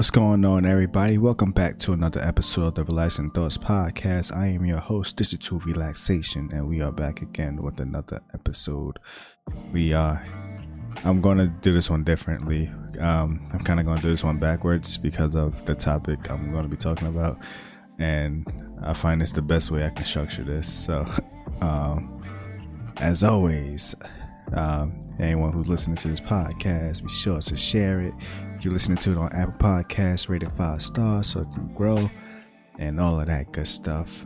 What's going on, everybody? Welcome back to another episode of the Relaxing Thoughts Podcast. I am your host, Digital Relaxation, and we are back again with another episode. We are. I'm gonna do this one differently. Um, I'm kind of gonna do this one backwards because of the topic I'm gonna be talking about, and I find it's the best way I can structure this. So, um, as always, um, anyone who's listening to this podcast, be sure to share it. If you're listening to it on Apple Podcasts, rate it five stars so it can grow and all of that good stuff.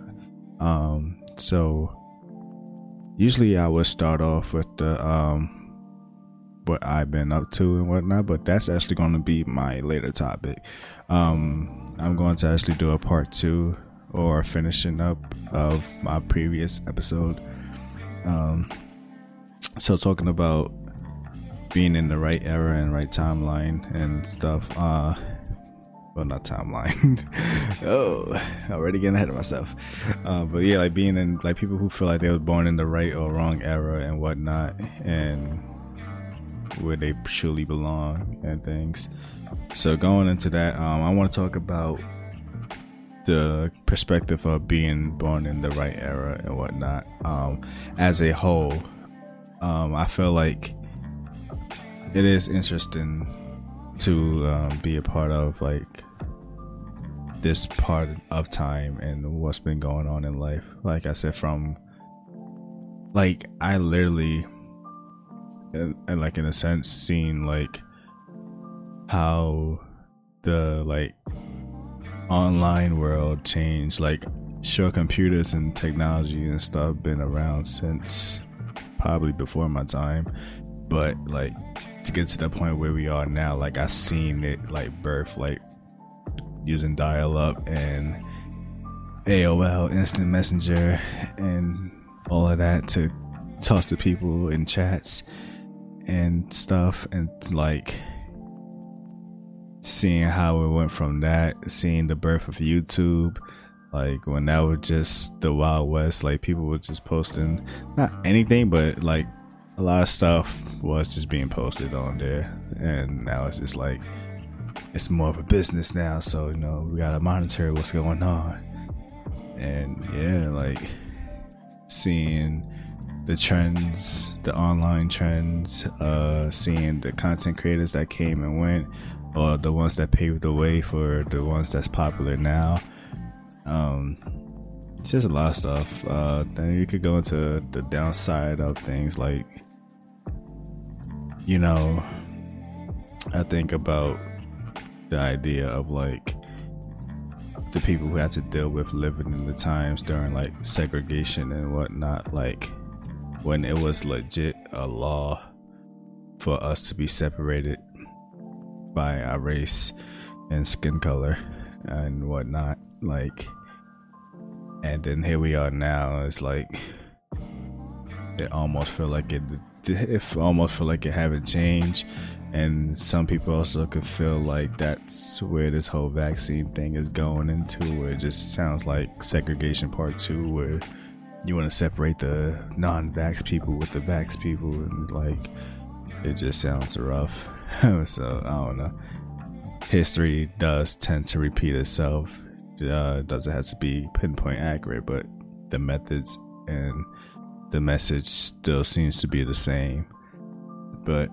Um, so usually I would start off with the um what I've been up to and whatnot, but that's actually going to be my later topic. Um, I'm going to actually do a part two or finishing up of my previous episode. Um, so talking about being in the right era and right timeline and stuff. Uh, well, not timeline. oh, already getting ahead of myself. Uh, but yeah, like being in like people who feel like they were born in the right or wrong era and whatnot, and where they truly belong and things. So going into that, um, I want to talk about the perspective of being born in the right era and whatnot um, as a whole um, I feel like it is interesting to um, be a part of like this part of time and what's been going on in life. Like I said, from like I literally and, and like in a sense seen like how the like online world changed like sure computers and technology and stuff been around since probably before my time, but like to get to the point where we are now, like I seen it like birth, like using dial up and AOL, Instant Messenger, and all of that to talk to people in chats and stuff, and like seeing how it went from that, seeing the birth of YouTube, like when that was just the Wild West, like people were just posting not anything, but like a lot of stuff was just being posted on there. And now it's just like it's more of a business now, so you know, we gotta monitor what's going on. And yeah, like seeing the trends, the online trends, uh seeing the content creators that came and went, or the ones that paved the way for the ones that's popular now um, it's just a lot of stuff. Uh, then you could go into the downside of things like, you know, I think about the idea of like the people who had to deal with living in the times during like segregation and whatnot, like when it was legit a law for us to be separated by our race and skin color and whatnot like and then here we are now. It's like it almost feel like it it almost feel like it haven't changed. And some people also could feel like that's where this whole vaccine thing is going into where it just sounds like segregation part two where you want to separate the non-vax people with the vax people and like it just sounds rough. So i don't know. History does tend to repeat itself uh, doesn't have to be pinpoint accurate, but the methods and the message still seems to be the same. But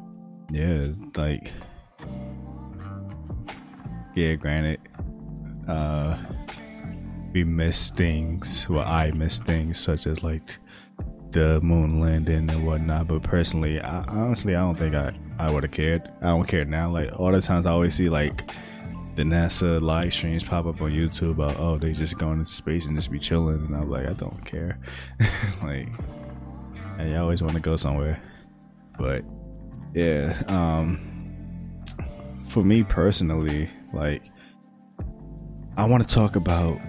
yeah, like yeah, granted, uh, we miss things. Well, I miss things such as like the moon landing and whatnot. But personally, I, honestly, I don't think I I would have cared. I don't care now. Like all the times I always see like the NASA live streams pop up on YouTube about oh they just going into space and just be chilling. And I'm like I don't care. Like I always want to go somewhere. But yeah um for me personally like I want to talk about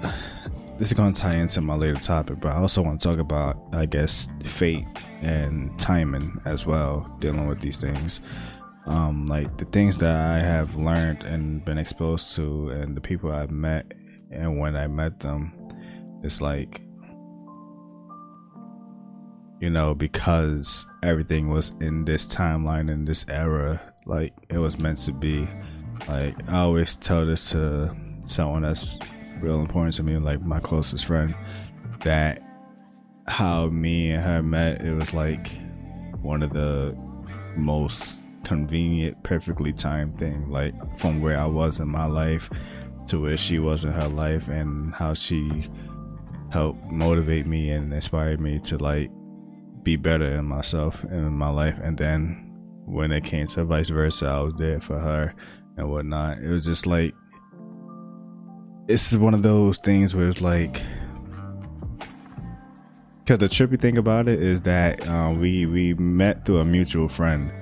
this is going to tie into my later topic but I also want to talk about I guess fate and timing as well dealing with these things um, like the things that I have learned and been exposed to, and the people I've met, and when I met them, it's like, you know, because everything was in this timeline in this era, like it was meant to be. Like I always tell this to someone that's real important to me, like my closest friend, that how me and her met, it was like one of the most convenient, perfectly timed thing. Like from where I was in my life to where she was in her life, and how she helped motivate me and inspire me to like be better in myself and in my life. And then when it came to vice versa, I was there for her and whatnot. It was just like it's one of those things where it's like because the trippy thing about it is that uh, we we met through a mutual friend,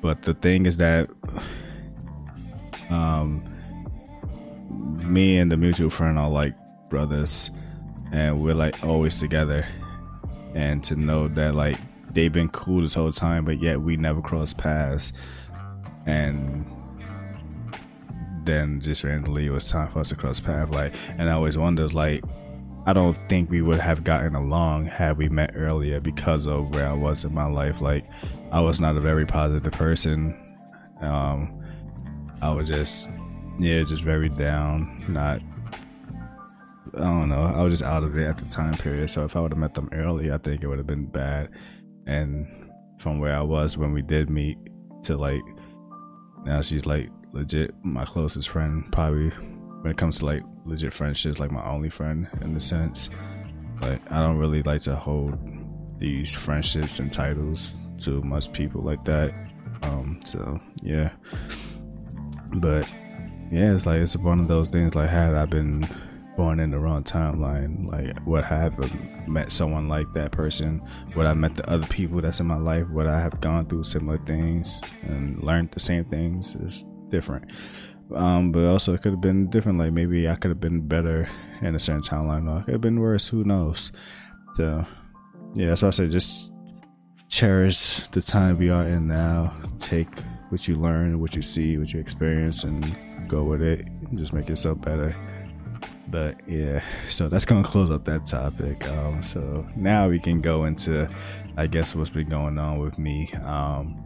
but the thing is that um, me and the mutual friend are like brothers, and we're like always together. And to know that like they've been cool this whole time, but yet we never crossed paths, and then just randomly it was time for us to cross paths. Like, and I always wondered, like, I don't think we would have gotten along had we met earlier because of where I was in my life. Like, I was not a very positive person. Um, I was just, yeah, just very down. Not, I don't know. I was just out of it at the time period. So if I would have met them early, I think it would have been bad. And from where I was when we did meet to like, now she's like legit my closest friend. Probably when it comes to like legit friendships, like my only friend in the sense. But I don't really like to hold these friendships and titles to much people like that. Um, so yeah. But yeah, it's like it's one of those things like had I been born in the wrong timeline, like would I have met someone like that person? Would I met the other people that's in my life? Would I have gone through similar things and learned the same things? It's different. Um, but also it could have been different. Like maybe I could have been better in a certain timeline, or I could have been worse. Who knows? So yeah, that's why I say just cherish the time we are in now. Take what you learn, what you see, what you experience, and go with it. Just make yourself better. But yeah, so that's gonna close up that topic. Um, so now we can go into, I guess, what's been going on with me. Um,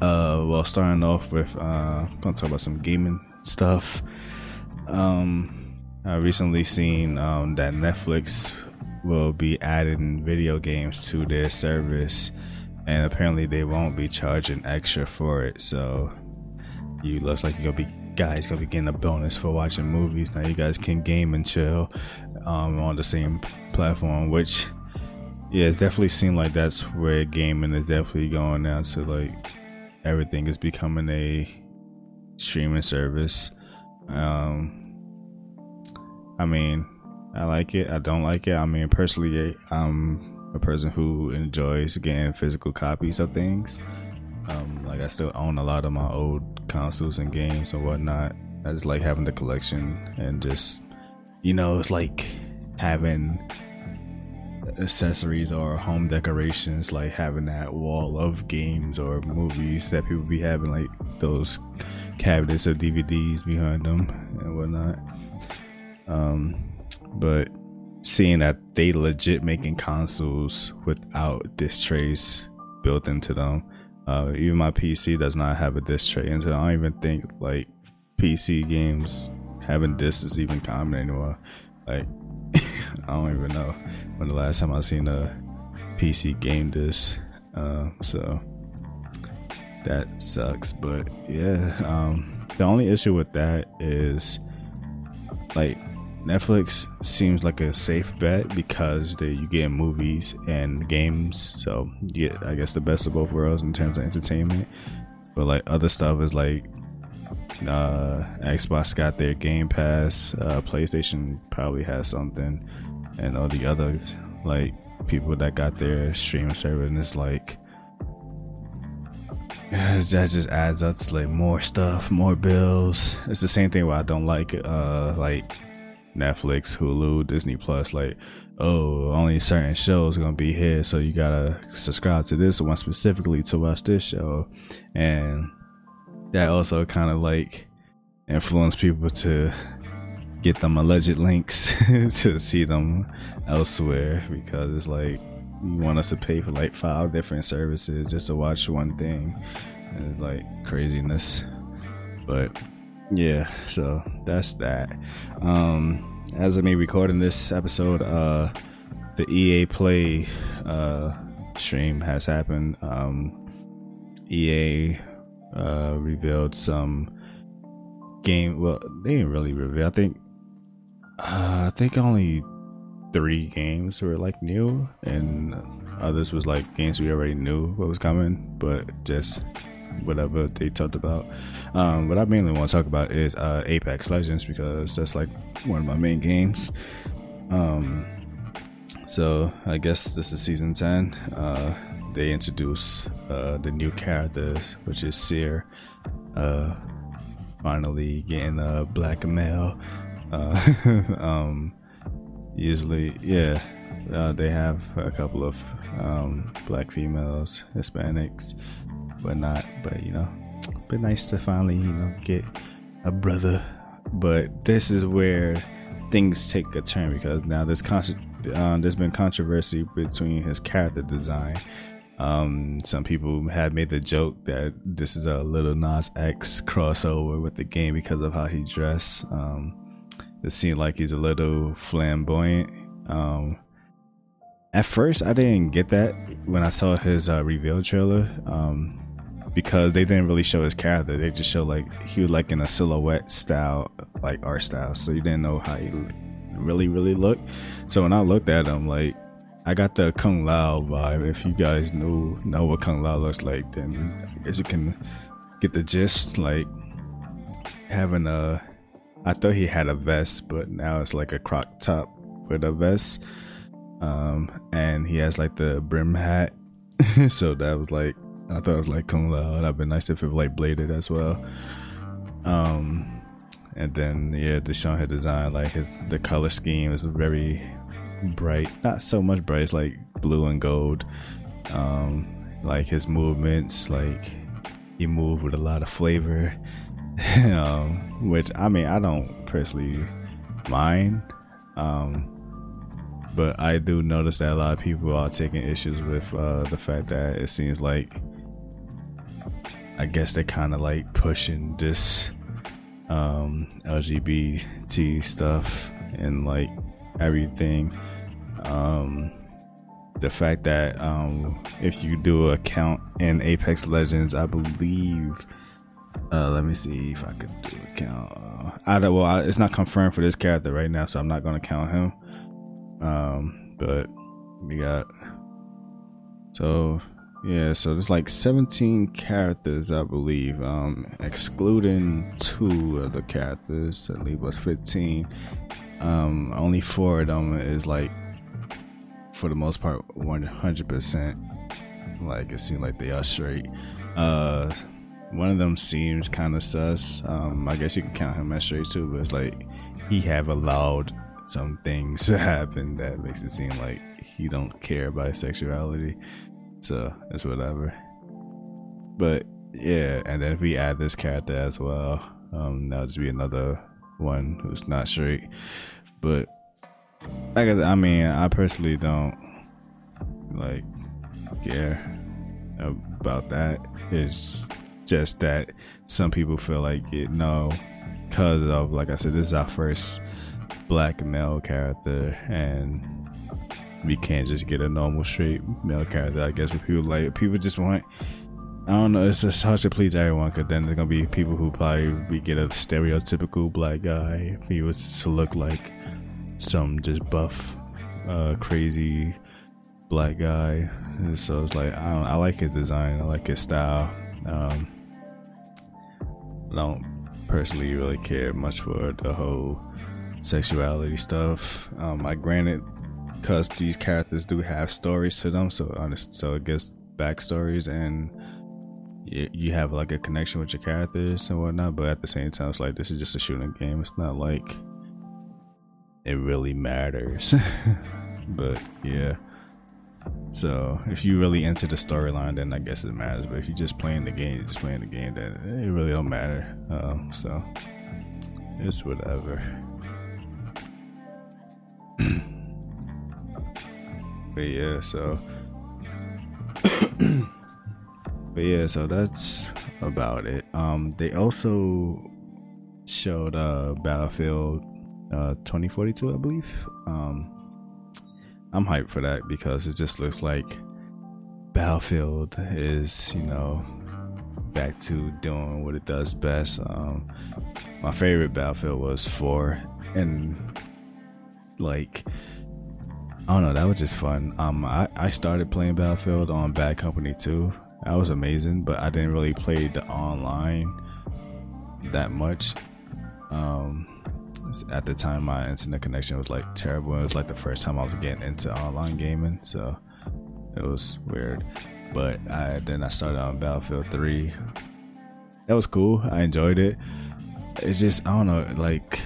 uh, well, starting off with, uh, I'm gonna talk about some gaming stuff. Um, I recently seen um, that Netflix will be adding video games to their service, and apparently they won't be charging extra for it. So, you looks like you're gonna be guys gonna be getting a bonus for watching movies. Now you guys can game and chill um, on the same platform, which yeah, it definitely seemed like that's where gaming is definitely going now. So like everything is becoming a streaming service. Um, I mean, I like it. I don't like it. I mean, personally, I'm a person who enjoys getting physical copies of things. Um, like I still own a lot of my old consoles and games and whatnot. I just like having the collection and just, you know, it's like having accessories or home decorations, like having that wall of games or movies that people be having, like those cabinets of DVDs behind them and whatnot. Um, but seeing that they legit making consoles without disc trays built into them. Uh, even my PC does not have a disc tray, and so I don't even think like PC games having discs is even common anymore. Like I don't even know when the last time I seen a PC game this. Uh, so that sucks. But yeah, um, the only issue with that is like Netflix seems like a safe bet because they, you get movies and games, so you get I guess the best of both worlds in terms of entertainment. But like other stuff is like uh, Xbox got their Game Pass. Uh, PlayStation probably has something, and all the other like people that got their streaming service, and it's like that just adds up to like more stuff, more bills. It's the same thing where I don't like uh like Netflix, Hulu, Disney Plus. Like, oh, only certain shows gonna be here, so you gotta subscribe to this one specifically to watch this show, and that also kind of like influence people to get them alleged links to see them elsewhere because it's like you want us to pay for like five different services just to watch one thing and it's like craziness But yeah, so that's that. Um, as of me recording this episode, uh, the EA Play uh, stream has happened. Um, EA uh, revealed some game. Well, they didn't really reveal. I think uh, I think only three games were like new, and others was like games we already knew what was coming, but just whatever they talked about. Um, what I mainly want to talk about is uh, Apex Legends because that's like one of my main games. Um, so I guess this is season ten. Uh, they introduce uh, the new character, which is Seer. Uh, finally getting a black male. Uh, um, usually, yeah, uh, they have a couple of um, black females, Hispanics, but not. But you know, been nice to finally you know get a brother. But this is where things take a turn because now there's constant. Um, there's been controversy between his character design. Um, some people had made the joke that this is a Lil Nas X crossover with the game because of how he dressed. Um, it seemed like he's a little flamboyant. Um, at first, I didn't get that when I saw his uh, reveal trailer um, because they didn't really show his character. They just showed like he was like in a silhouette style, like art style. So you didn't know how he really, really looked. So when I looked at him, like I got the Kung Lao vibe. If you guys know know what Kung Lao looks like, then I guess you can get the gist. Like having a I thought he had a vest, but now it's like a croc top with a vest. Um, and he has like the brim hat. so that was like, I thought it was like Kung Lao. That'd been nice if it was like bladed as well. Um, and then yeah, Deshaun had designed like his the color scheme is very bright, not so much bright. It's like blue and gold. Um, like his movements, like he moved with a lot of flavor. um, which I mean, I don't personally mind. Um, but I do notice that a lot of people are taking issues with uh, the fact that it seems like I guess they're kind of like pushing this um, LGBT stuff and like everything. Um, the fact that um, if you do a count in Apex Legends, I believe uh, let me see if I could do a count. Uh, I don't, well, I, it's not confirmed for this character right now, so I'm not going to count him. Um, but we got so yeah, so there's like 17 characters, I believe, um, excluding two of the characters that leave us 15. Um, only four of them is like, for the most part, 100%. Like it seems like they are straight. Uh, one of them seems kind of sus. Um, I guess you can count him as straight too, but it's like he have allowed some things happen that makes it seem like he don't care about sexuality. So it's whatever. But yeah, and then if we add this character as well, um, that'll just be another one who's not straight. But like I mean, I personally don't like care about that. It's just that some people feel like it no because of like I said, this is our first black male character and we can't just get a normal straight male character. I guess with people like people just want I don't know, it's just hard to please everyone because then there's gonna be people who probably we get a stereotypical black guy if he was to look like some just buff, uh, crazy black guy. And so it's like I don't I like his design, I like his style. Um, I don't personally really care much for the whole sexuality stuff. Um, I granted, because these characters do have stories to them, so honest, so it gets backstories and you, you have like a connection with your characters and whatnot. But at the same time, it's like this is just a shooting game. It's not like it really matters. but yeah. So if you really into the storyline, then I guess it matters. But if you're just playing the game, you're just playing the game, then it really don't matter. Um, so it's whatever. But yeah, so but yeah, so that's about it. Um, they also showed uh Battlefield uh 2042, I believe. Um, I'm hyped for that because it just looks like Battlefield is, you know, back to doing what it does best. Um, my favorite Battlefield was four, and like I don't know, that was just fun. Um, I I started playing Battlefield on Bad Company 2. That was amazing, but I didn't really play the online that much. Um, at the time, my internet connection was like terrible. It was like the first time I was getting into online gaming, so it was weird. But I then I started on Battlefield 3. That was cool. I enjoyed it. It's just I don't know, like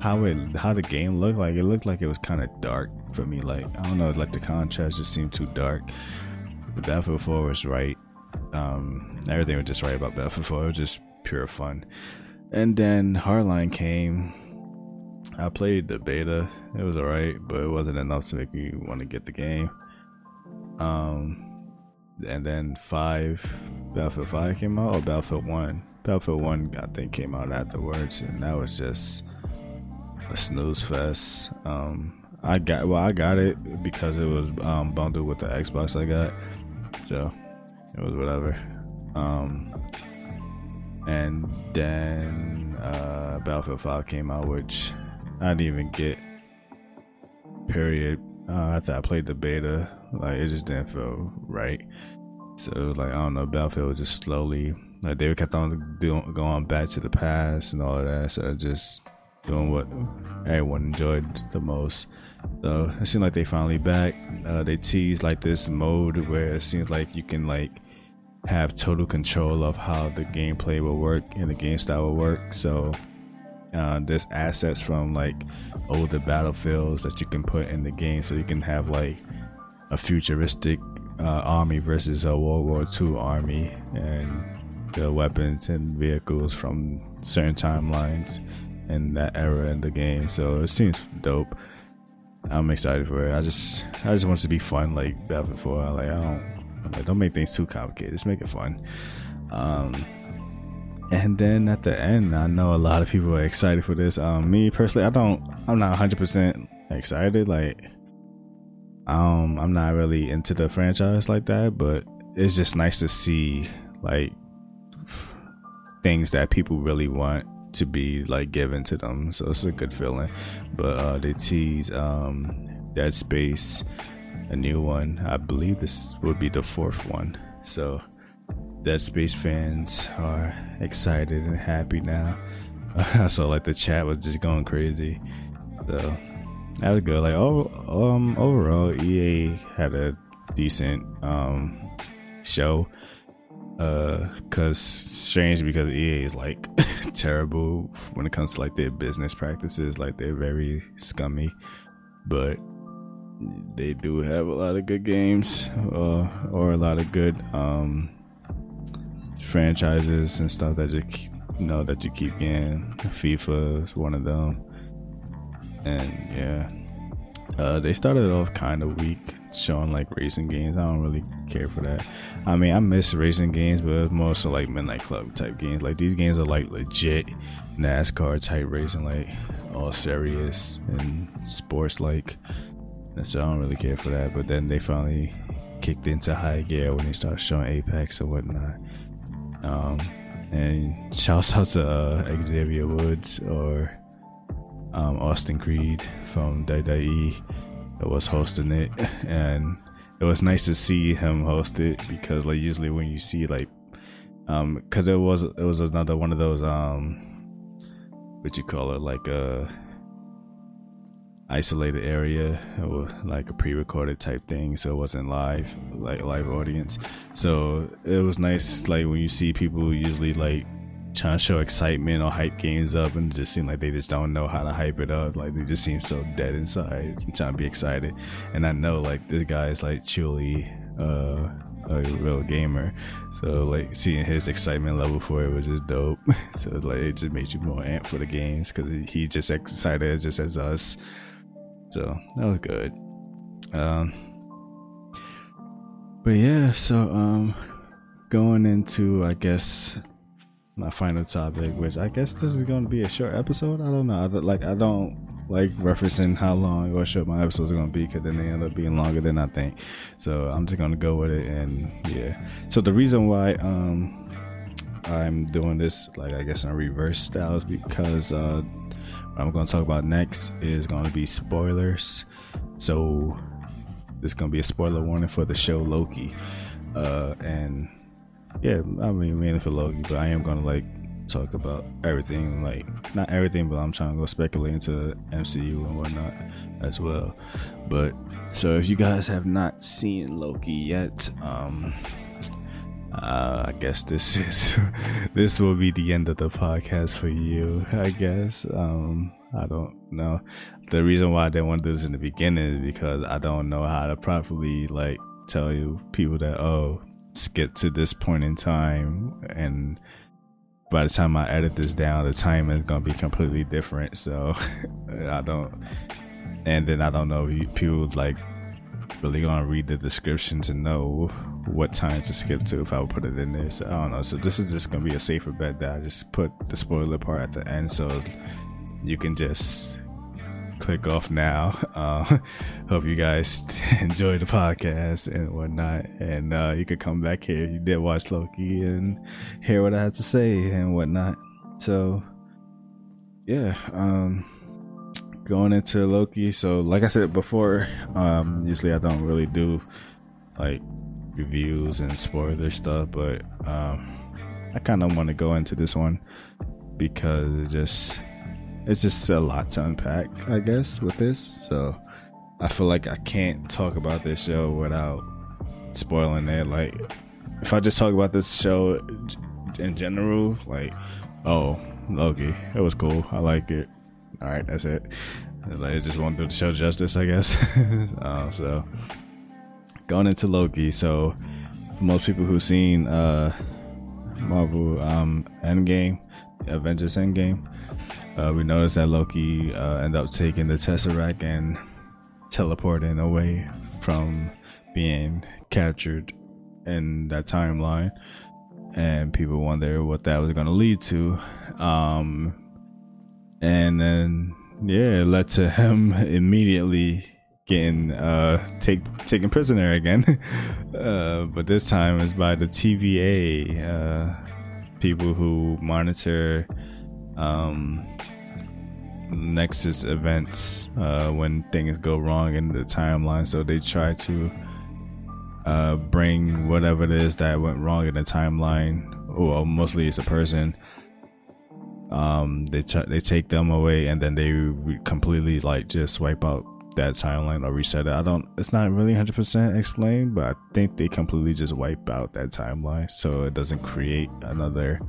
how it how the game looked like. It looked like it was kind of dark for me. Like I don't know, like the contrast just seemed too dark. The Battlefield 4 was right. Um, everything was just right about Battlefield 4. It was just pure fun. And then Hardline came. I played the beta. It was alright, but it wasn't enough to make me want to get the game. Um, and then five, Battlefield Five came out, or Battlefield One. Battlefield One, I think, came out afterwards, and that was just a snooze fest. Um, I got well, I got it because it was um, bundled with the Xbox I got, so it was whatever. Um, and then uh, Battlefield 5 came out, which I didn't even get. Period. Uh, I thought I played the beta, like it just didn't feel right. So it was like I don't know, Battlefield was just slowly like they kept on doing, going back to the past and all of that. So I just doing what everyone enjoyed the most. So it seemed like they finally back. Uh, they teased like this mode where it seems like you can like have total control of how the gameplay will work and the game style will work. So uh, there's assets from like older battlefields that you can put in the game, so you can have like a futuristic uh, army versus a World War II army, and the weapons and vehicles from certain timelines in that era in the game. So it seems dope. I'm excited for it. I just I just want it to be fun like Battlefield 4. Like I don't like, don't make things too complicated. Just make it fun. Um, and then at the end, I know a lot of people are excited for this. Um, me personally, I don't. I'm not 100 percent excited. Like, um, I'm not really into the franchise like that. But it's just nice to see like things that people really want to be like given to them. So it's a good feeling. But uh, they tease um, Dead Space a new one. I believe this would be the fourth one. So, Dead Space fans are excited and happy now. I saw like the chat was just going crazy. So that was good. Like oh, um, overall, EA had a decent um show. Uh, cause strange because EA is like terrible when it comes to like their business practices. Like they're very scummy, but they do have a lot of good games uh, or a lot of good um, franchises and stuff that you know that you keep getting. FIFA is one of them, and yeah, uh, they started off kind of weak, showing like racing games. I don't really care for that. I mean, I miss racing games, but it's more so like Midnight Club type games. Like these games are like legit NASCAR type racing, like all serious and sports like so I don't really care for that. But then they finally kicked into high gear when they started showing Apex and whatnot. Um, and shouts out to uh, Xavier Woods or um, Austin Creed from WWE that was hosting it, and it was nice to see him host it because like usually when you see like um because it was it was another one of those um what you call it like a isolated area or like a pre-recorded type thing so it wasn't live like live audience. So it was nice like when you see people usually like trying to show excitement or hype games up and just seem like they just don't know how to hype it up like they just seem so dead inside trying to be excited and i know like this guy is like truly uh a real gamer. So like seeing his excitement level for it was just dope. so like it just made you more amped for the games because he just excited just as us. So that was good. Um, but yeah, so um, going into, I guess, my final topic, which I guess this is going to be a short episode. I don't know. I, like, I don't like referencing how long or short my episodes are going to be because then they end up being longer than I think. So I'm just going to go with it. And yeah. So the reason why um I'm doing this, like, I guess in reverse style is because uh, what I'm going to talk about next is going to be spoilers. So this is going to be a spoiler warning for the show Loki. Uh, and yeah, I mean, mainly for Loki, but I am to like talk about everything, like not everything, but I'm trying to go speculate into MCU and whatnot as well. But so if you guys have not seen Loki yet, um, uh, I guess this is this will be the end of the podcast for you. I guess. Um, I don't know. The reason why I didn't want to do this in the beginning is because I don't know how to properly like tell you people that oh skip to this point in time and by the time I edit this down, the time is gonna be completely different. So I don't, and then I don't know if people like really gonna read the description to know what time to skip to if I would put it in there. So I don't know. So this is just gonna be a safer bet that I just put the spoiler part at the end, so you can just click off now. Uh, hope you guys enjoy the podcast and whatnot. And uh, you could come back here if you did watch Loki and hear what I had to say and whatnot. So, yeah, um, going into Loki. So, like I said before, um, usually I don't really do like reviews and spoiler stuff, but um, I kind of want to go into this one because it just it's just a lot to unpack, I guess, with this. So I feel like I can't talk about this show without spoiling it. Like, if I just talk about this show in general, like, oh, Loki, it was cool. I like it. All right, that's it. Like, I just want to do the show justice, I guess. uh, so, going into Loki. So, for most people who've seen uh, Marvel um, Endgame, Avengers Endgame, uh, we noticed that Loki uh, ended up taking the Tesseract and teleporting away from being captured in that timeline. And people wonder what that was going to lead to. Um, and then, yeah, it led to him immediately getting uh, take, taken prisoner again. uh, but this time it's by the TVA, uh, people who monitor um, Nexus events uh, when things go wrong in the timeline. So they try to uh, bring whatever it is that went wrong in the timeline. Well, mostly it's a person. Um, they they take them away and then they re- completely like just wipe out that timeline or reset it. I don't. It's not really hundred percent explained, but I think they completely just wipe out that timeline so it doesn't create another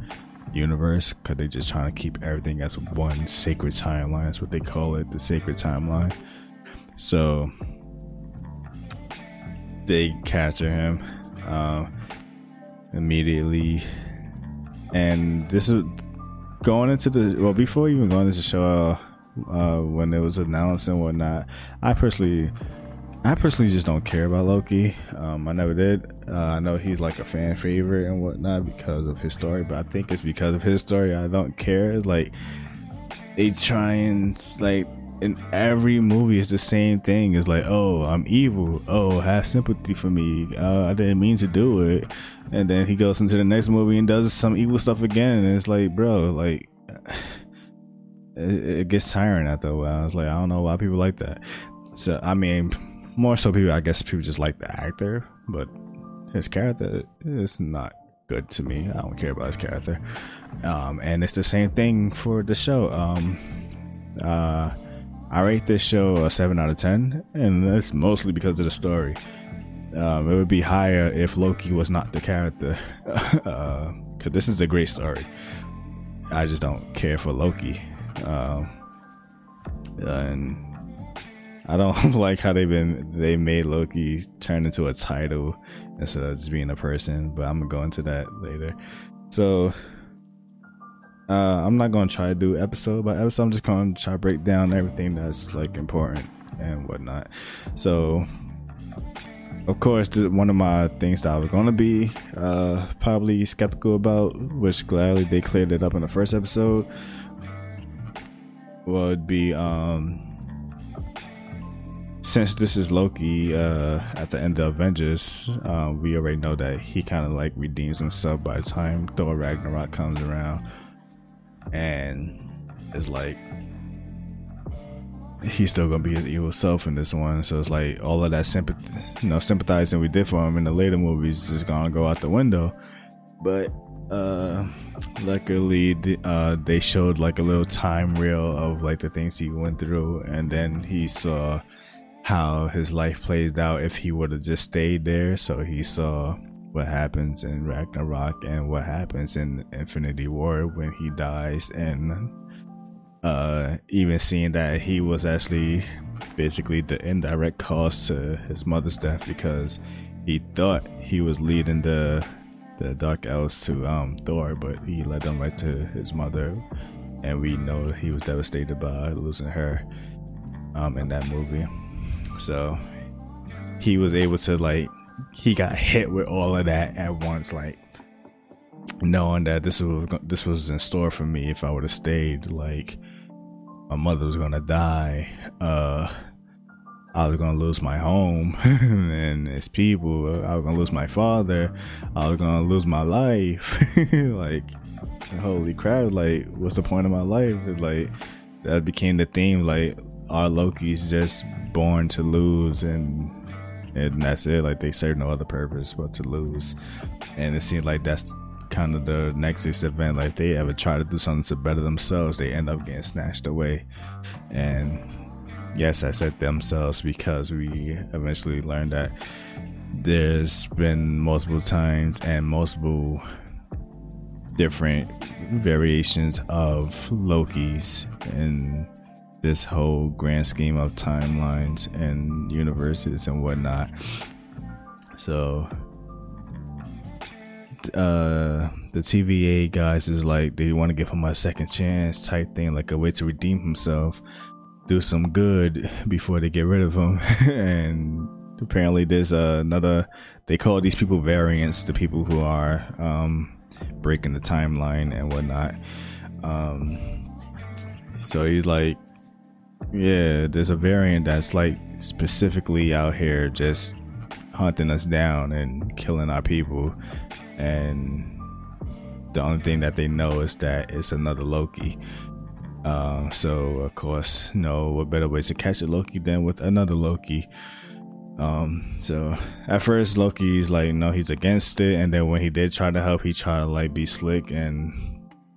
universe because they're just trying to keep everything as one sacred timeline. That's what they call it, the sacred timeline. So they capture him uh, immediately, and this is going into the well before even going into the show. Uh, uh, when it was announced and whatnot, I personally I personally just don't care about Loki. Um, I never did. Uh, I know he's like a fan favorite and whatnot because of his story, but I think it's because of his story I don't care. It's like they try and like in every movie it's the same thing. It's like, oh, I'm evil. Oh, have sympathy for me. Uh, I didn't mean to do it. And then he goes into the next movie and does some evil stuff again, and it's like, bro, like. It, gets tiring after a while. Was like, I don't know why people like that. So I mean, more so people i guess people just like the actor but his character is not good to me. I don't care about his character. Um, and it's the same thing for the show. Um, uh, i rate this show a 7 out of 10 and that's mostly because of the story. Um, it would be higher if loki was not the character. Because uh, this is a great story. I just don't care for loki. Um, and I don't like how they've been they made Loki turn into a title instead of just being a person, but I'm gonna go into that later. So uh, I'm not gonna try to do episode by episode. I'm just gonna try to break down everything that's like important and whatnot. So of course, one of my things that I was gonna be uh, probably skeptical about, which gladly they cleared it up in the first episode, would be um, since this is Loki uh, at the end of Avengers, uh, we already know that he kind of like redeems himself by the time Thor Ragnarok comes around, and it's like he's still gonna be his evil self in this one. So it's like all of that sympathy, you know, sympathizing we did for him in the later movies is gonna go out the window. But uh, luckily, uh, they showed like a little time reel of like the things he went through, and then he saw how his life plays out if he would have just stayed there. So he saw what happens in Ragnarok and what happens in Infinity War when he dies, and uh, even seeing that he was actually basically the indirect cause to his mother's death because he thought he was leading the the Dark Elves to um, Thor, but he led them right to his mother, and we know he was devastated by losing her um, in that movie. So he was able to like he got hit with all of that at once, like knowing that this was this was in store for me if I would have stayed. Like my mother was gonna die. Uh, I was gonna lose my home and its people. I was gonna lose my father. I was gonna lose my life. like, holy crap! Like, what's the point of my life? Like that became the theme. Like, our Loki's just born to lose, and and that's it. Like, they serve no other purpose but to lose. And it seems like that's kind of the Nexus event. Like, they ever try to do something to better themselves, they end up getting snatched away. And yes, I said themselves because we eventually learned that there's been multiple times and multiple different variations of Loki's in this whole grand scheme of timelines and universes and whatnot. So, uh, the TVA guys is like they want to give him a second chance type thing, like a way to redeem himself do some good before they get rid of him. and apparently, there's uh, another. They call these people variants, the people who are um, breaking the timeline and whatnot. Um, so he's like, yeah, there's a variant that's like specifically out here just hunting us down and killing our people. And the only thing that they know is that it's another Loki. Uh, so of course, no, what better ways to catch a Loki than with another Loki? Um, so at first Loki's like, no, he's against it, and then when he did try to help, he tried to like be slick and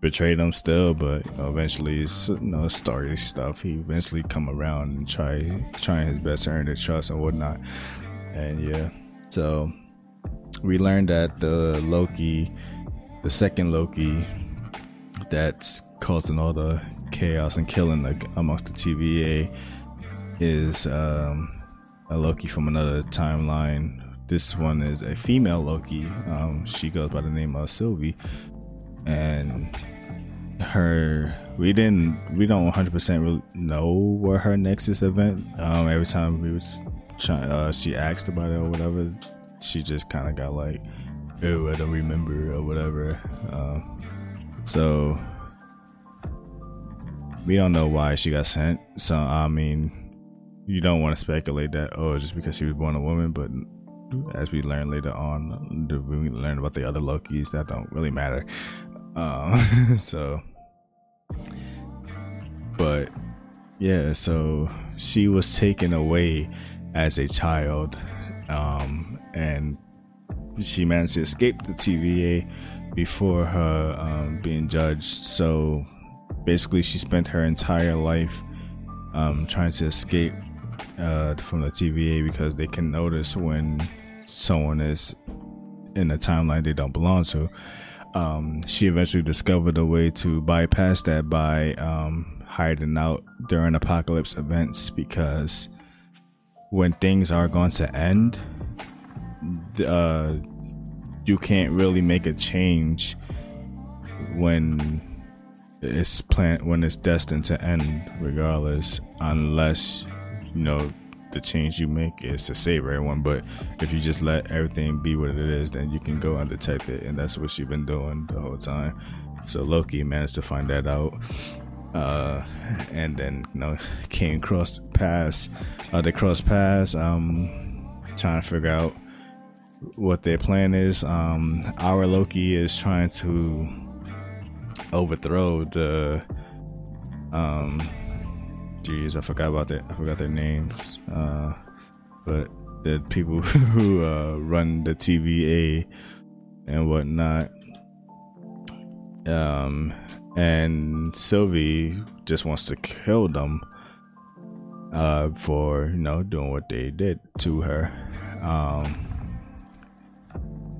betray them still, but you know, eventually it's you know story stuff. He eventually come around and try trying his best to earn their trust and whatnot. And yeah, so we learned that the Loki, the second Loki, that's causing all the chaos and killing like amongst the TVA is um, a Loki from another timeline. This one is a female Loki. Um, she goes by the name of Sylvie, and her we didn't we don't 100 percent really know what her Nexus event. Um, every time we was trying, uh, she asked about it or whatever, she just kind of got like, "Oh, I don't remember" or whatever. Um, so we don't know why she got sent. So I mean, you don't want to speculate that oh, just because she was born a woman. But as we learn later on, we learn about the other Lokis that don't really matter. Um, so, but yeah, so she was taken away as a child, um, and she managed to escape the TVA before her um, being judged. So basically she spent her entire life um, trying to escape uh, from the TVA because they can notice when someone is in a timeline they don't belong to. Um, she eventually discovered a way to bypass that by um, hiding out during apocalypse events because when things are going to end, uh, you can't really make a change when it's planned when it's destined to end regardless unless you know the change you make is to save everyone. But if you just let everything be what it is, then you can go undetected, and that's what she's been doing the whole time. So Loki managed to find that out. Uh, and then you know came cross paths. Uh, they cross paths. Um, trying to figure out what their plan is. Um, our Loki is trying to overthrow the um Jeez, I forgot about that. I forgot their names. Uh, but the people who uh, run the TVA and whatnot. Um, and Sylvie just wants to kill them uh, for you know doing what they did to her, um,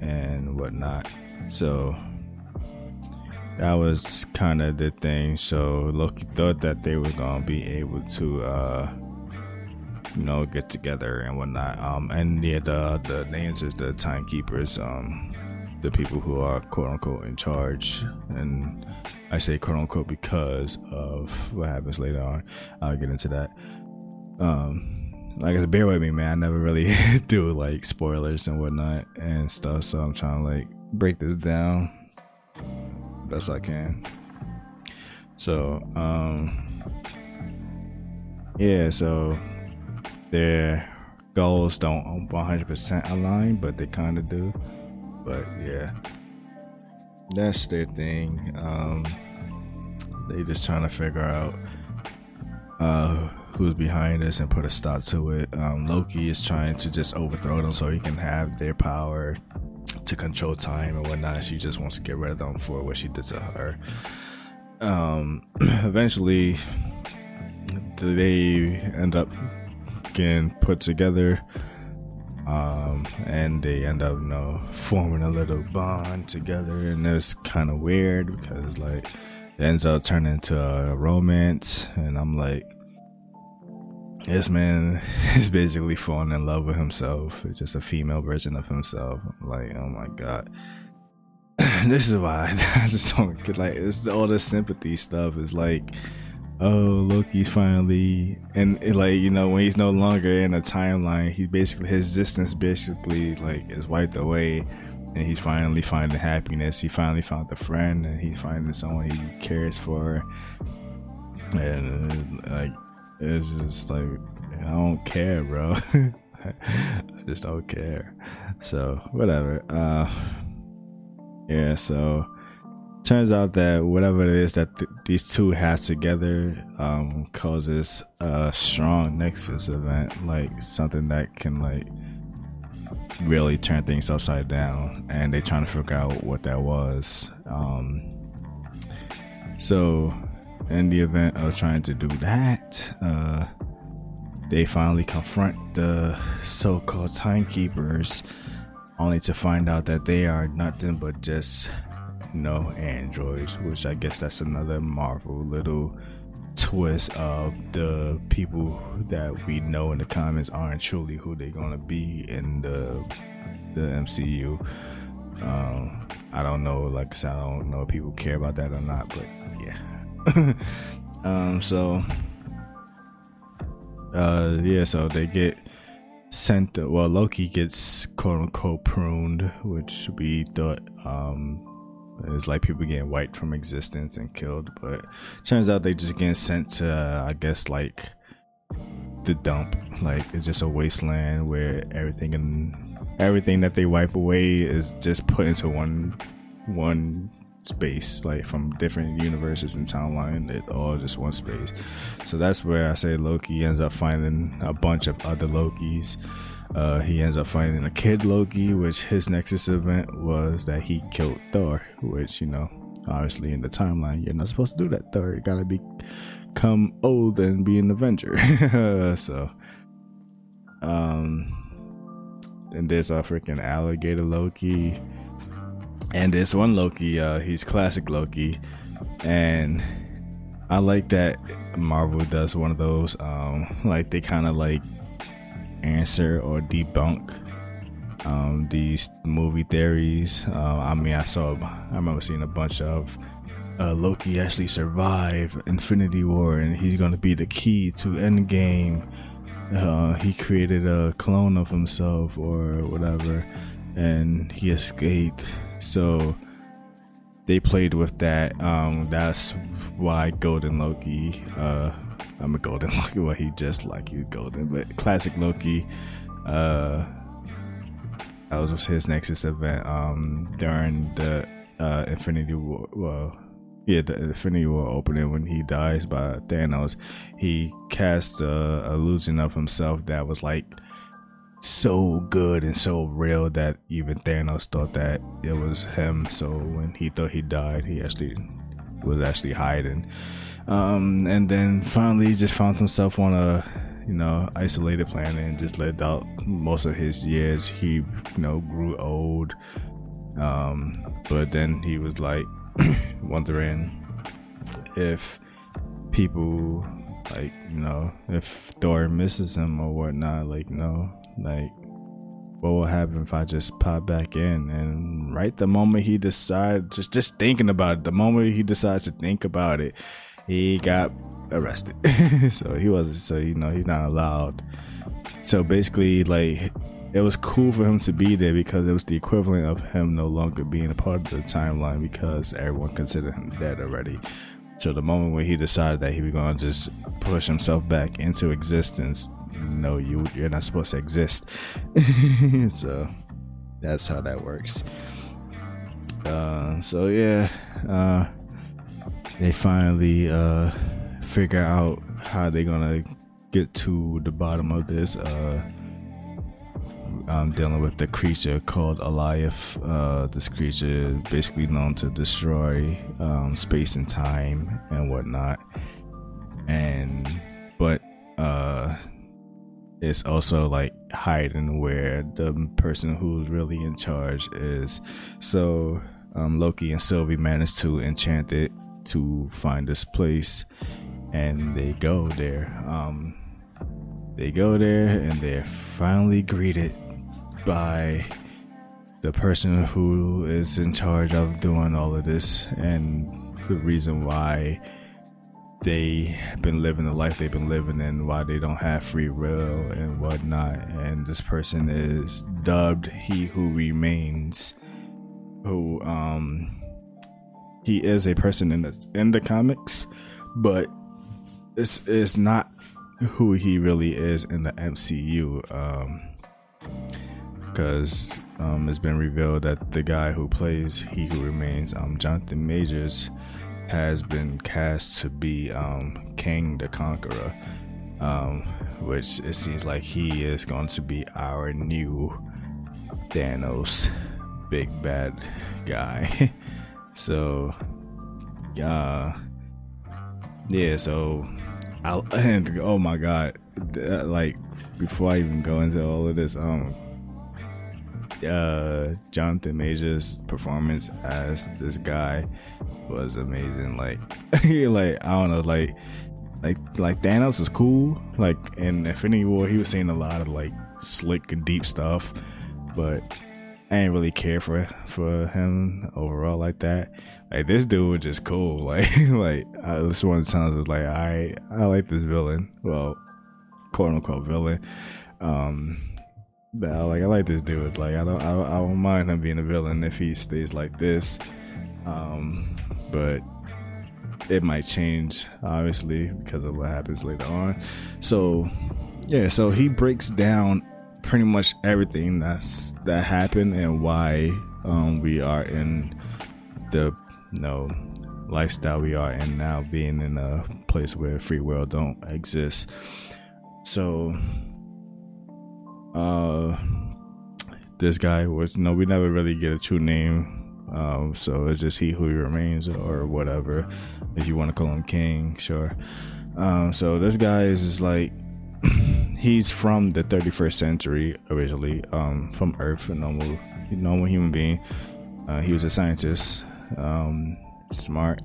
and whatnot. So that was kind of the thing. So Loki thought that they were gonna be able to, uh, you know, get together and whatnot. Um, and yeah, the the names is the timekeepers, um, the people who are quote unquote in charge. And I say quote unquote because of what happens later on. I'll get into that. Um, like I said, bear with me, man. I never really do like spoilers and whatnot and stuff, so I'm trying to like break this down best I can. So, um, yeah, so their goals don't 100% align, but they kind of do. But yeah, that's their thing. Um, they just trying to figure out uh, who's behind this and put a stop to it. Um, Loki is trying to just overthrow them so he can have their power to control time and whatnot. She just wants to get rid of them for what she did to her. Um, eventually, they end up getting put together. Um, and they end up, you know, forming a little bond together, and it's kind of weird because, like, it ends up turning into a romance, and I'm like, this man is basically falling in love with himself. It's just a female version of himself. I'm like, oh my god. this is why I just don't get like it's all this sympathy stuff is like oh Loki's finally and like you know when he's no longer in a timeline he basically his existence basically like is wiped away and he's finally finding happiness he finally found a friend and he's finding someone he cares for and like it's just like I don't care, bro. I just don't care. So whatever. Uh, yeah. So turns out that whatever it is that th- these two have together um, causes a strong nexus event, like something that can like really turn things upside down. And they're trying to figure out what that was. Um, so in the event of trying to do that, uh, they finally confront the so called timekeepers, only to find out that they are nothing but just, you know, androids, which I guess that's another Marvel little twist of the people that we know in the comics aren't truly who they're gonna be in the the MCU. Um, I don't know, like I said, I don't know if people care about that or not, but yeah. um, so uh, yeah, so they get sent. Well, Loki gets quote unquote pruned, which we thought um is like people getting wiped from existence and killed, but turns out they just getting sent to, uh, I guess, like the dump. Like it's just a wasteland where everything and everything that they wipe away is just put into one one space, like from different universes and timeline, it all just one space. So that's where I say Loki ends up finding a bunch of other Lokis. Uh, he ends up finding a kid Loki, which his Nexus event was that he killed Thor, which you know, obviously in the timeline, you're not supposed to do that. Thor, you gotta become old and be an Avenger. so, um, and there's a freaking alligator Loki and this one Loki, uh, he's classic Loki, and I like that Marvel does one of those. Um, like they kind of like answer or debunk um, these movie theories. Uh, I mean, I saw, I remember seeing a bunch of uh, Loki actually survive Infinity War, and he's gonna be the key to Endgame. uh, he created a clone of himself or whatever, and he escaped. So they played with that. Um, that's why Golden Loki. Uh, I'm a Golden Loki. Well, he just like you, Golden, but classic Loki. Uh, that was his Nexus event. Um, during the uh, Infinity War. Well, yeah, the Infinity War opening when he dies by Thanos, he cast a illusion of himself that was like so good and so real that even Thanos thought that it was him. So when he thought he died, he actually was actually hiding. Um, and then finally, he just found himself on a you know isolated planet and just lived out most of his years. He you know grew old, um, but then he was like wondering if people like you know if Thor misses him or whatnot. Like you know like, what will happen if I just pop back in? And right the moment he decided, just just thinking about it, the moment he decides to think about it, he got arrested. so he wasn't. So you know he's not allowed. So basically, like it was cool for him to be there because it was the equivalent of him no longer being a part of the timeline because everyone considered him dead already. So the moment when he decided that he was going to just push himself back into existence, no, you you're not supposed to exist. so that's how that works. Uh, so yeah, uh, they finally uh, figure out how they're gonna get to the bottom of this. Uh, um, dealing with the creature called Alioth. Uh, this creature is basically known to destroy um, space and time and whatnot. And but uh, it's also like hiding where the person who's really in charge is. So um, Loki and Sylvie manage to enchant it to find this place, and they go there. Um, they go there, and they're finally greeted by the person who is in charge of doing all of this, and the reason why they have been living the life they've been living and why they don't have free will and whatnot. And this person is dubbed He Who Remains, who um he is a person in the in the comics, but this is not who he really is in the MCU. Um because um, it's been revealed that the guy who plays He Who Remains, um, Jonathan Majors, has been cast to be um, Kang the Conqueror, um, which it seems like he is going to be our new Thanos, big bad guy. so, uh, yeah, so I and oh my god, like before I even go into all of this, um, uh, Jonathan Majors' performance as this guy was amazing. Like, like I don't know, like, like, like Thanos was cool. Like in Infinity War, he was saying a lot of like slick and deep stuff, but I didn't really care for for him overall like that. Like this dude was just cool. Like, like I, this one of the times was like I I like this villain. Well, quote unquote villain. Um, but I, like I like this dude. Like I don't I, I don't mind him being a villain if he stays like this. Um, but it might change obviously because of what happens later on. So yeah, so he breaks down pretty much everything that's that happened and why um, we are in the you know lifestyle we are in now, being in a place where free will don't exist. So uh this guy was no we never really get a true name um so it's just he who remains or whatever if you want to call him king sure um so this guy is just like he's from the 31st century originally um from earth a normal normal human being uh, he was a scientist um smart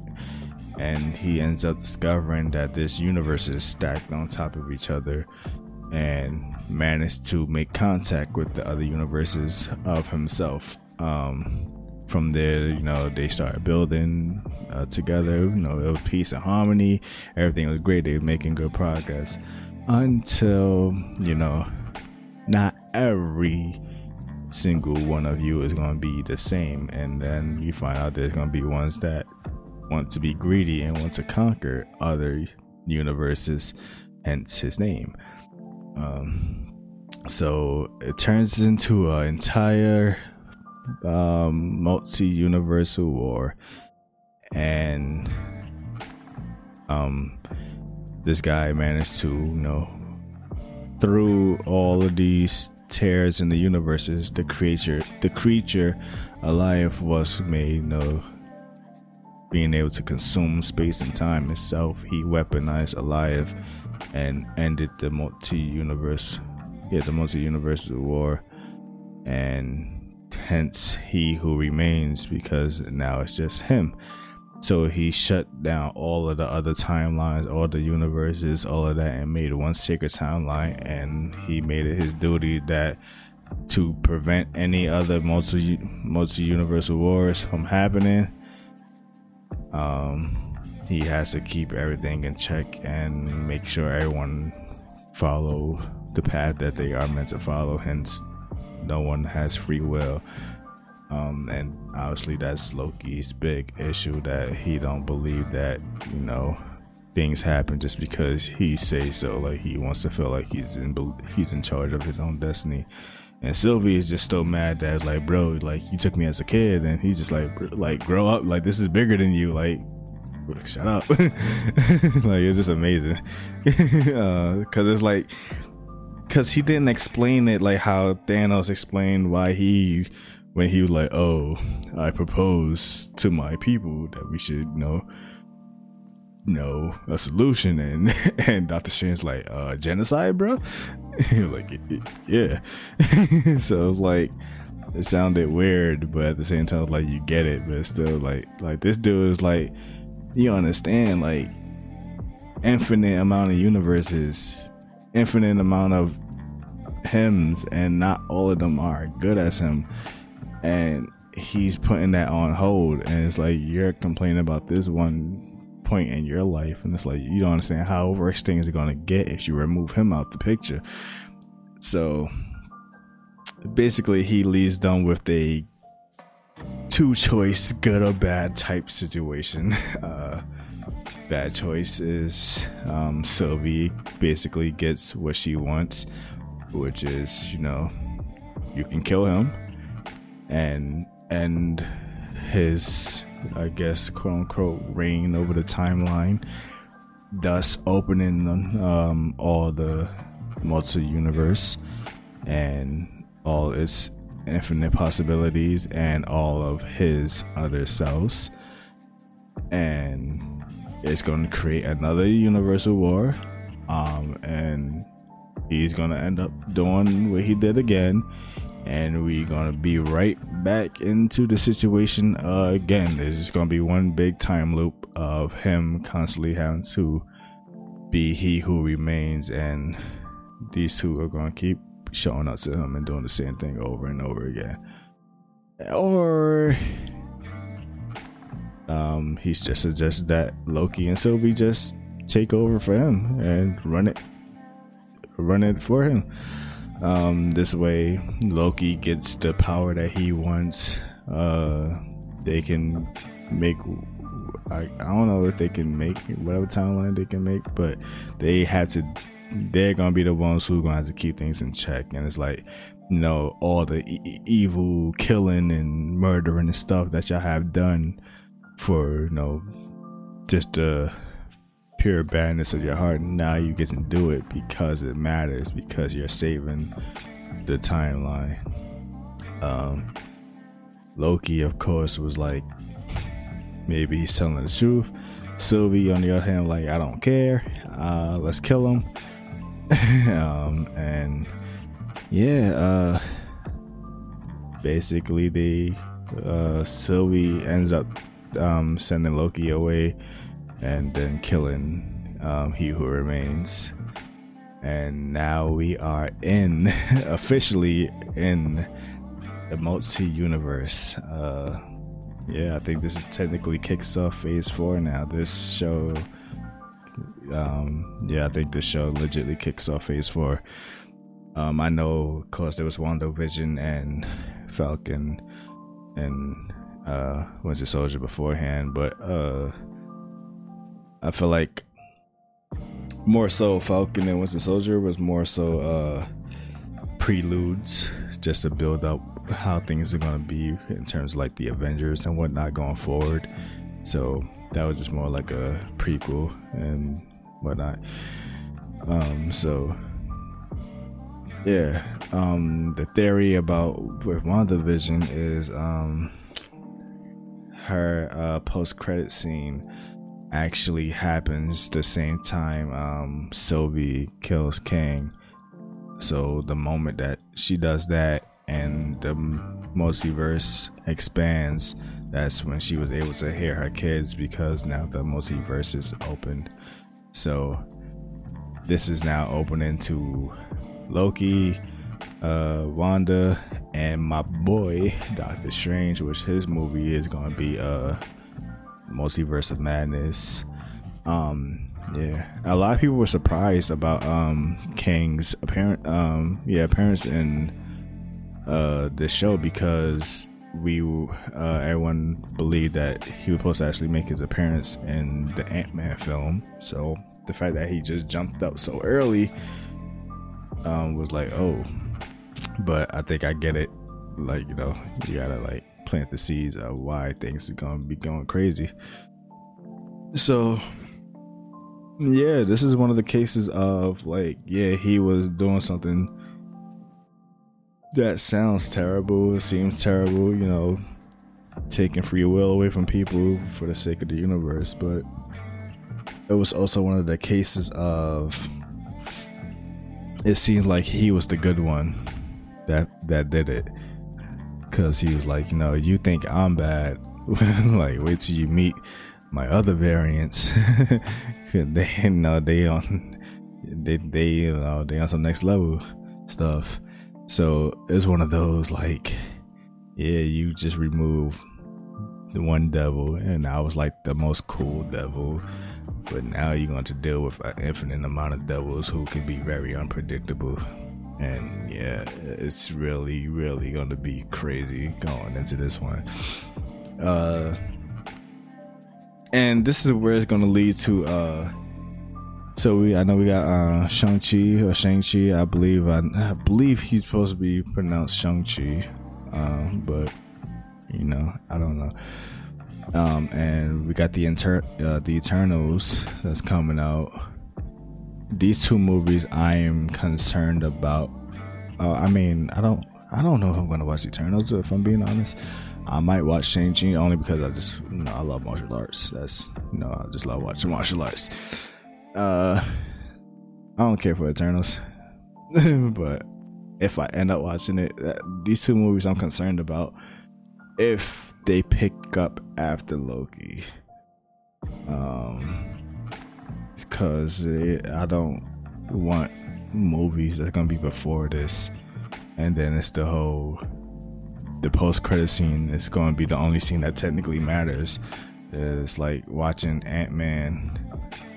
and he ends up discovering that this universe is stacked on top of each other and managed to make contact with the other universes of himself. Um, from there, you know, they started building uh, together. You know, it was peace and harmony. Everything was great. They were making good progress until you know, not every single one of you is going to be the same, and then you find out there's going to be ones that want to be greedy and want to conquer other universes, hence his name. Um, so it turns into an entire um, multi-universal war, and um, this guy managed to, you know, through all of these tears in the universes, the creature, the creature Alioth was made, you know, being able to consume space and time itself. He weaponized Alioth and ended the multi-universe, yeah, the multi-universal war, and hence he who remains because now it's just him. So he shut down all of the other timelines, all the universes, all of that, and made one sacred timeline. And he made it his duty that to prevent any other multi multi universal wars from happening, um, he has to keep everything in check and make sure everyone follow the path that they are meant to follow. Hence, no one has free will. Um, and obviously that's Loki's big issue that he don't believe that you know things happen just because he say so. Like he wants to feel like he's in he's in charge of his own destiny. And Sylvie is just so mad that like, bro, like you took me as a kid, and he's just like, like grow up, like this is bigger than you, like shut up. like it's just amazing, because uh, it's like because he didn't explain it like how Thanos explained why he when he was like, "Oh, I propose to my people that we should you know." know a solution and and Doctor Strange's like uh genocide bro He was like yeah so it was like it sounded weird but at the same time like you get it but still like like this dude is like you understand like infinite amount of universes infinite amount of hymns and not all of them are good as him. And he's putting that on hold and it's like you're complaining about this one point in your life and it's like you don't understand how worse things are to get if you remove him out the picture. So basically he leaves them with a two choice good or bad type situation. Uh bad choices. um, Sylvie basically gets what she wants, which is, you know, you can kill him and end his, I guess, quote unquote, reign over the timeline, thus opening um, all the multi universe and all its infinite possibilities and all of his other selves. And it's going to create another universal war. Um, and he's going to end up doing what he did again. And we're going to be right back into the situation again. There's just going to be one big time loop of him constantly having to be he who remains. And these two are going to keep showing up to him and doing the same thing over and over again. Or um, he's just suggested that Loki and Sylvie just take over for him and run it, run it for him. Um, this way, Loki gets the power that he wants. Uh, they can make. I, I don't know if they can make whatever timeline they can make, but they had to. They're gonna be the ones who are gonna have to keep things in check, and it's like, you know, all the e- evil killing and murdering and stuff that y'all have done for you know just the pure badness of your heart. Now you get to do it because it matters because you're saving the timeline. Um, Loki, of course, was like maybe he's telling the truth. Sylvie, on the other hand, like I don't care. Uh, let's kill him. um, and yeah, uh, basically, the uh, Sylvie ends up um, sending Loki away and then killing um, He Who Remains. And now we are in, officially in the multi universe. Uh, yeah, I think this is technically kicks off phase four now. This show, um, yeah, I think this show legitly kicks off phase four. Um, I know, of course, there was WandaVision and Falcon and uh, Winter Soldier beforehand, but uh, I feel like more so Falcon and Winter Soldier was more so uh, preludes just to build up how things are gonna be in terms of like the Avengers and whatnot going forward. So that was just more like a prequel and whatnot. Um, so yeah, um, the theory about with WandaVision is um, her uh, post credit scene actually happens the same time um, Sylvie kills Kang. So the moment that she does that and the multiverse expands, that's when she was able to hear her kids because now the multiverse is open. So this is now opening to Loki, uh, Wanda, and my boy Doctor Strange, which his movie is gonna be uh Multiverse of Madness. Um, yeah, a lot of people were surprised about um Kang's apparent um yeah appearance in uh the show because we uh everyone believed that he was supposed to actually make his appearance in the Ant Man film. So the fact that he just jumped up so early um was like oh, but I think I get it. Like you know you gotta like plant the seeds of why things are gonna be going crazy. So yeah, this is one of the cases of like, yeah, he was doing something that sounds terrible, it seems terrible, you know, taking free will away from people for the sake of the universe, but it was also one of the cases of it seems like he was the good one that that did it because he was like, you know, you think I'm bad. like, wait till you meet my other variants. they you know they on they they you know they on some next level stuff. So it's one of those like, yeah, you just remove the one devil, and I was like the most cool devil. But now you're going to deal with an infinite amount of devils who can be very unpredictable and yeah, it's really, really gonna be crazy going into this one. Uh, and this is where it's gonna lead to. Uh, so we, I know we got uh, Shang Chi or Shang Chi. I believe, I, I, believe he's supposed to be pronounced Shang Chi, um, but you know, I don't know. Um, and we got the inter- uh, the Eternals that's coming out these two movies I am concerned about. Uh, I mean, I don't, I don't know if I'm going to watch Eternals. If I'm being honest, I might watch Shang Chi only because I just, you know, I love martial arts. That's, you know, I just love watching martial arts. Uh, I don't care for Eternals, but if I end up watching it, these two movies I'm concerned about if they pick up after Loki. Um, because I don't want movies that's gonna be before this, and then it's the whole the post credit scene is to be the only scene that technically matters. It's like watching Ant Man,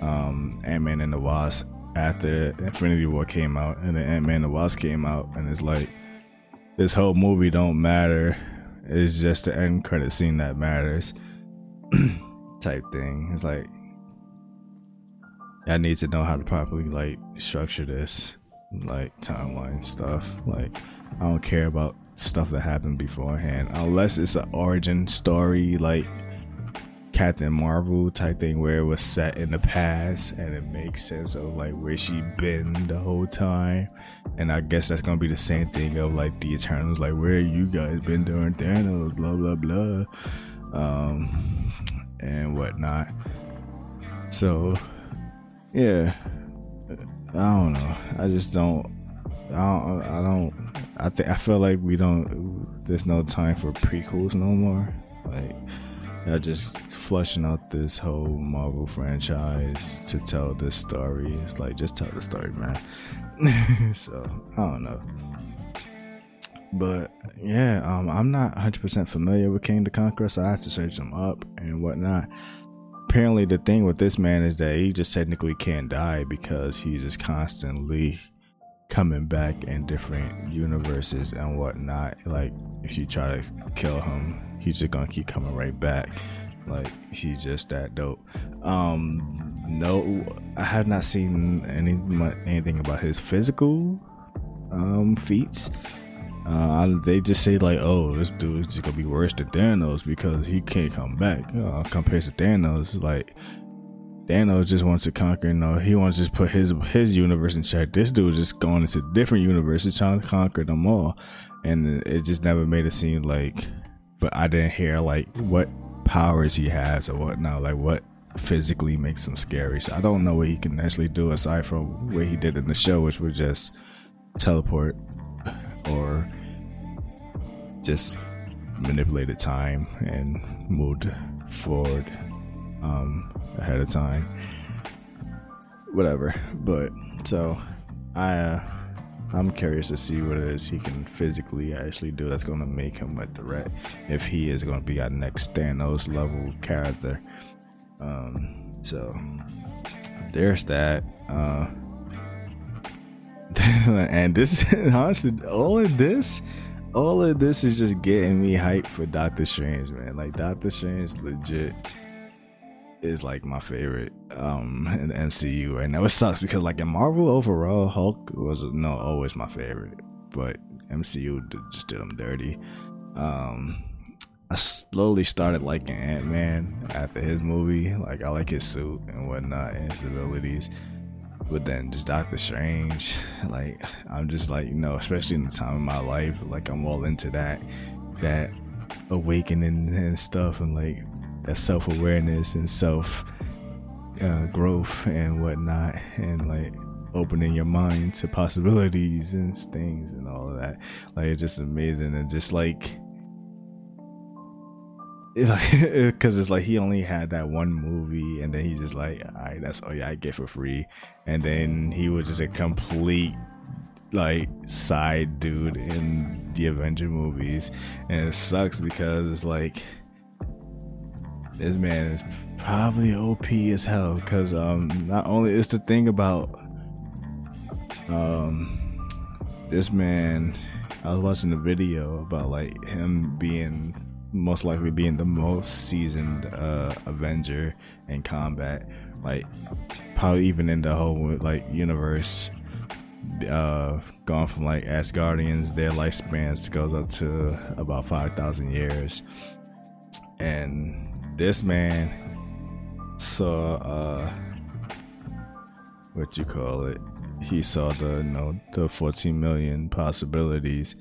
um, Ant Man and the Wasp after Infinity War came out, and then Ant Man and the Wasp came out, and it's like this whole movie don't matter. It's just the end credit scene that matters, type thing. It's like I need to know how to properly like structure this, like timeline stuff. Like I don't care about stuff that happened beforehand, unless it's an origin story, like Captain Marvel type thing, where it was set in the past and it makes sense of like where she been the whole time. And I guess that's gonna be the same thing of like the Eternals, like where you guys been during Thanos, blah blah blah, um, and whatnot. So yeah, I don't know. I just don't. I don't. I don't. I think I feel like we don't. There's no time for prequels no more. Like, they're just flushing out this whole Marvel franchise to tell this story. It's like just tell the story, man. so I don't know. but yeah, um, I'm not 100% familiar with Kang the Conqueror, so I have to search them up and whatnot. Apparently, the thing with this man is that he just technically can't die because he's just constantly coming back in different universes and whatnot. Like, if you try to kill him, he's just gonna keep coming right back. Like, he's just that dope. Um, no, I have not seen any anything about his physical um feats uh, they just say like, "Oh, this dude is just gonna be worse than Thanos because he can't come back." Uh, compared to Thanos, like Thanos just wants to conquer. You know, he wants to just put his his universe in check. This dude just going into different universes trying to conquer them all, and it just never made it seem like. But I didn't hear like what powers he has or whatnot, like what physically makes him scary. So I don't know what he can actually do aside from what he did in the show, which was just teleport or just manipulated time and moved forward um, ahead of time. Whatever. But so I uh, I'm curious to see what it is he can physically actually do that's going to make him a threat if he is going to be our next Thanos level character. Um, so there's that. Uh, and this honestly all of this all of this is just getting me hyped for Doctor Strange, man. Like Doctor Strange legit is like my favorite um in the MCU right now. It sucks because like in Marvel overall, Hulk was no always my favorite, but MCU just did him dirty. Um I slowly started liking Ant Man after his movie. Like I like his suit and whatnot and his abilities. But then just Doctor Strange, like I'm just like you know, especially in the time of my life, like I'm all into that, that awakening and stuff, and like that self awareness and self uh, growth and whatnot, and like opening your mind to possibilities and things and all of that. Like it's just amazing and just like because it's like he only had that one movie and then he's just like all right that's all yeah i get for free. And then he was just a complete like side dude in the avenger movies. And it sucks because it's like this man is probably op as hell because um not only is the thing about um this man i was watching a video about like him being most likely being the most seasoned uh, Avenger in combat. Like probably even in the whole like universe, uh, gone from like Asgardians, their lifespans goes up to about five thousand years, and this man saw uh, what you call it. He saw the you know the 14 million possibilities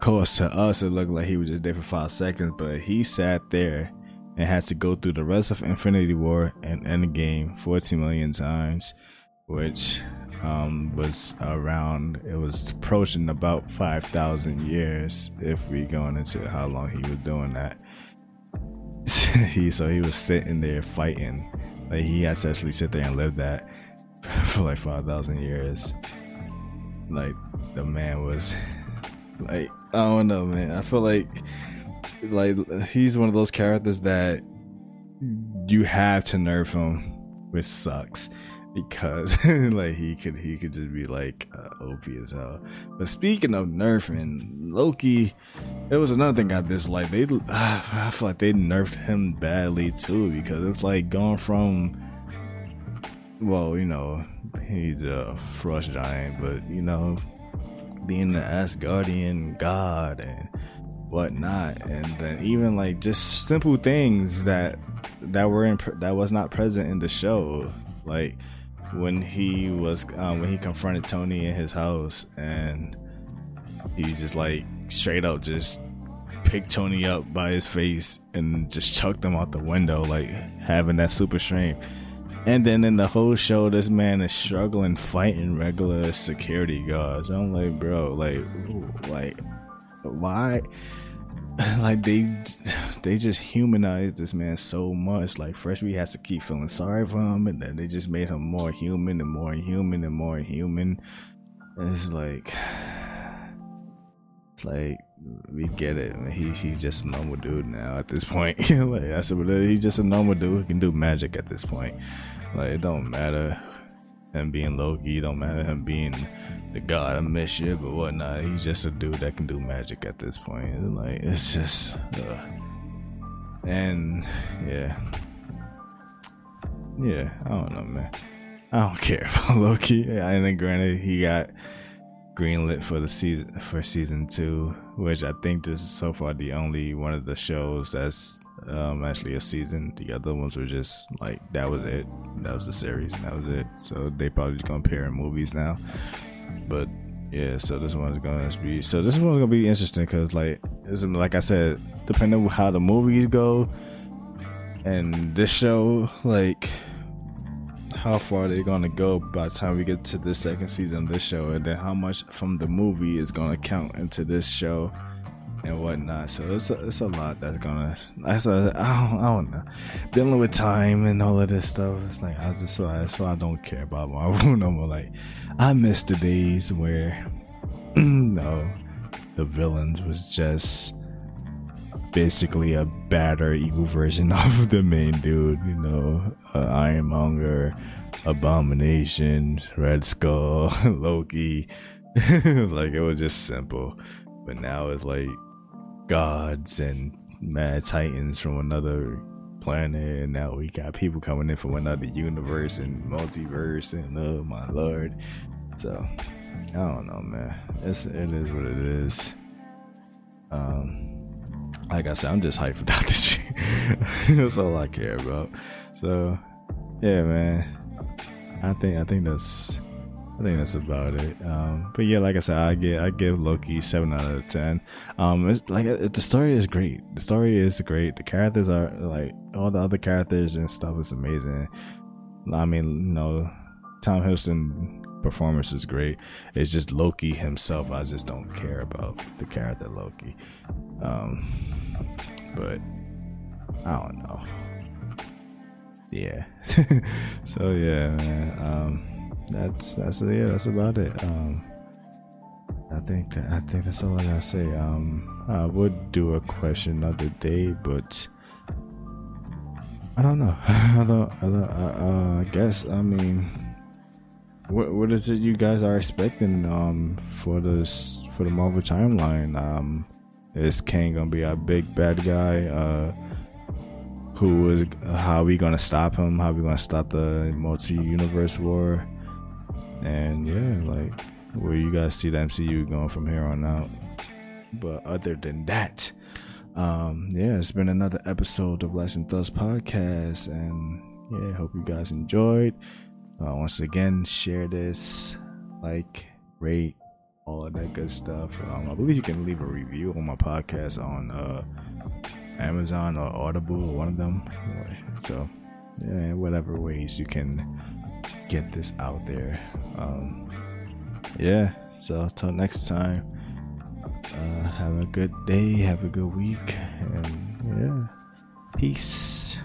course, to us, it looked like he was just there for five seconds, but he sat there and had to go through the rest of Infinity War and Endgame 14 million times, which um, was around, it was approaching about 5,000 years if we going into how long he was doing that. he So he was sitting there fighting. Like he had to actually sit there and live that for like 5,000 years. Like the man was like I don't know, man. I feel like like he's one of those characters that you have to nerf him, which sucks because like he could he could just be like uh, OP as hell. But speaking of nerfing, Loki, it was another thing I disliked. They uh, I feel like they nerfed him badly too because it's like going from well, you know, he's a frost giant, but you know, being the Asgardian god and whatnot, and then even like just simple things that that were in that was not present in the show, like when he was um, when he confronted Tony in his house, and he's just like straight up just picked Tony up by his face and just chucked him out the window, like having that super strength and then in the whole show, this man is struggling fighting regular security guards. I'm like, bro, like, like, why? Like they, they just humanized this man so much. Like first we to keep feeling sorry for him, and then they just made him more human and more human and more human. And it's like, like we get it. He he's just a normal dude now at this point. like I said, but he's just a normal dude who can do magic at this point. Like it don't matter him being Loki. It don't matter him being the god of mischief or whatnot. He's just a dude that can do magic at this point. Like it's just, uh, and yeah, yeah. I don't know, man. I don't care about Loki. And then granted, he got greenlit for the season for season two, which I think this is so far the only one of the shows that's um, actually a season. The other ones were just like that was it. That was the series, that was it. So they probably just gonna pair in movies now. But yeah, so this one's gonna be so this one's gonna be interesting because like like I said, depending on how the movies go, and this show like how far they're gonna go by the time we get to the second season of this show, and then how much from the movie is gonna count into this show and whatnot. So it's a, it's a lot that's gonna. That's a, I don't, I don't know. Dealing with time and all of this stuff. It's like I just that's why I don't care about Marvel no more. Like I miss the days where no, the villains was just basically a badder evil version of the main dude. You know, uh, Ironmonger, Abomination, Red Skull, Loki. like it was just simple. But now it's like gods and mad titans from another planet and now we got people coming in from another universe and multiverse and oh my lord so i don't know man it's it is what it is um like i said i'm just hyped about this shit that's all i care about so yeah man i think i think that's I think that's about it. Um, but yeah, like I said, I get I give Loki seven out of ten. Um, it's like it, the story is great. The story is great. The characters are like all the other characters and stuff is amazing. I mean, you know, Tom Hiddleston performance was great. It's just Loki himself. I just don't care about the character Loki. Um, but I don't know. Yeah. so yeah, man. Um that's that's yeah, that's about it. Um, I think that, I think that's all I gotta say. Um, I would do a question another day, but I don't know. I don't. I, don't, uh, I guess. I mean, what what is it you guys are expecting um for this for the Marvel timeline? Um, is Kang gonna be a big bad guy? Uh, who is how are we gonna stop him? How are we gonna stop the multi universe war? And yeah, like where you guys see the MCU going from here on out. But other than that, um, yeah, it's been another episode of Lights and Thoughts podcast, and yeah, hope you guys enjoyed. Uh, once again, share this, like, rate, all of that good stuff. Um, I believe you can leave a review on my podcast on uh, Amazon or Audible or one of them. So, yeah, whatever ways you can get this out there. Um, yeah, so until next time, uh, have a good day, have a good week, and yeah, peace.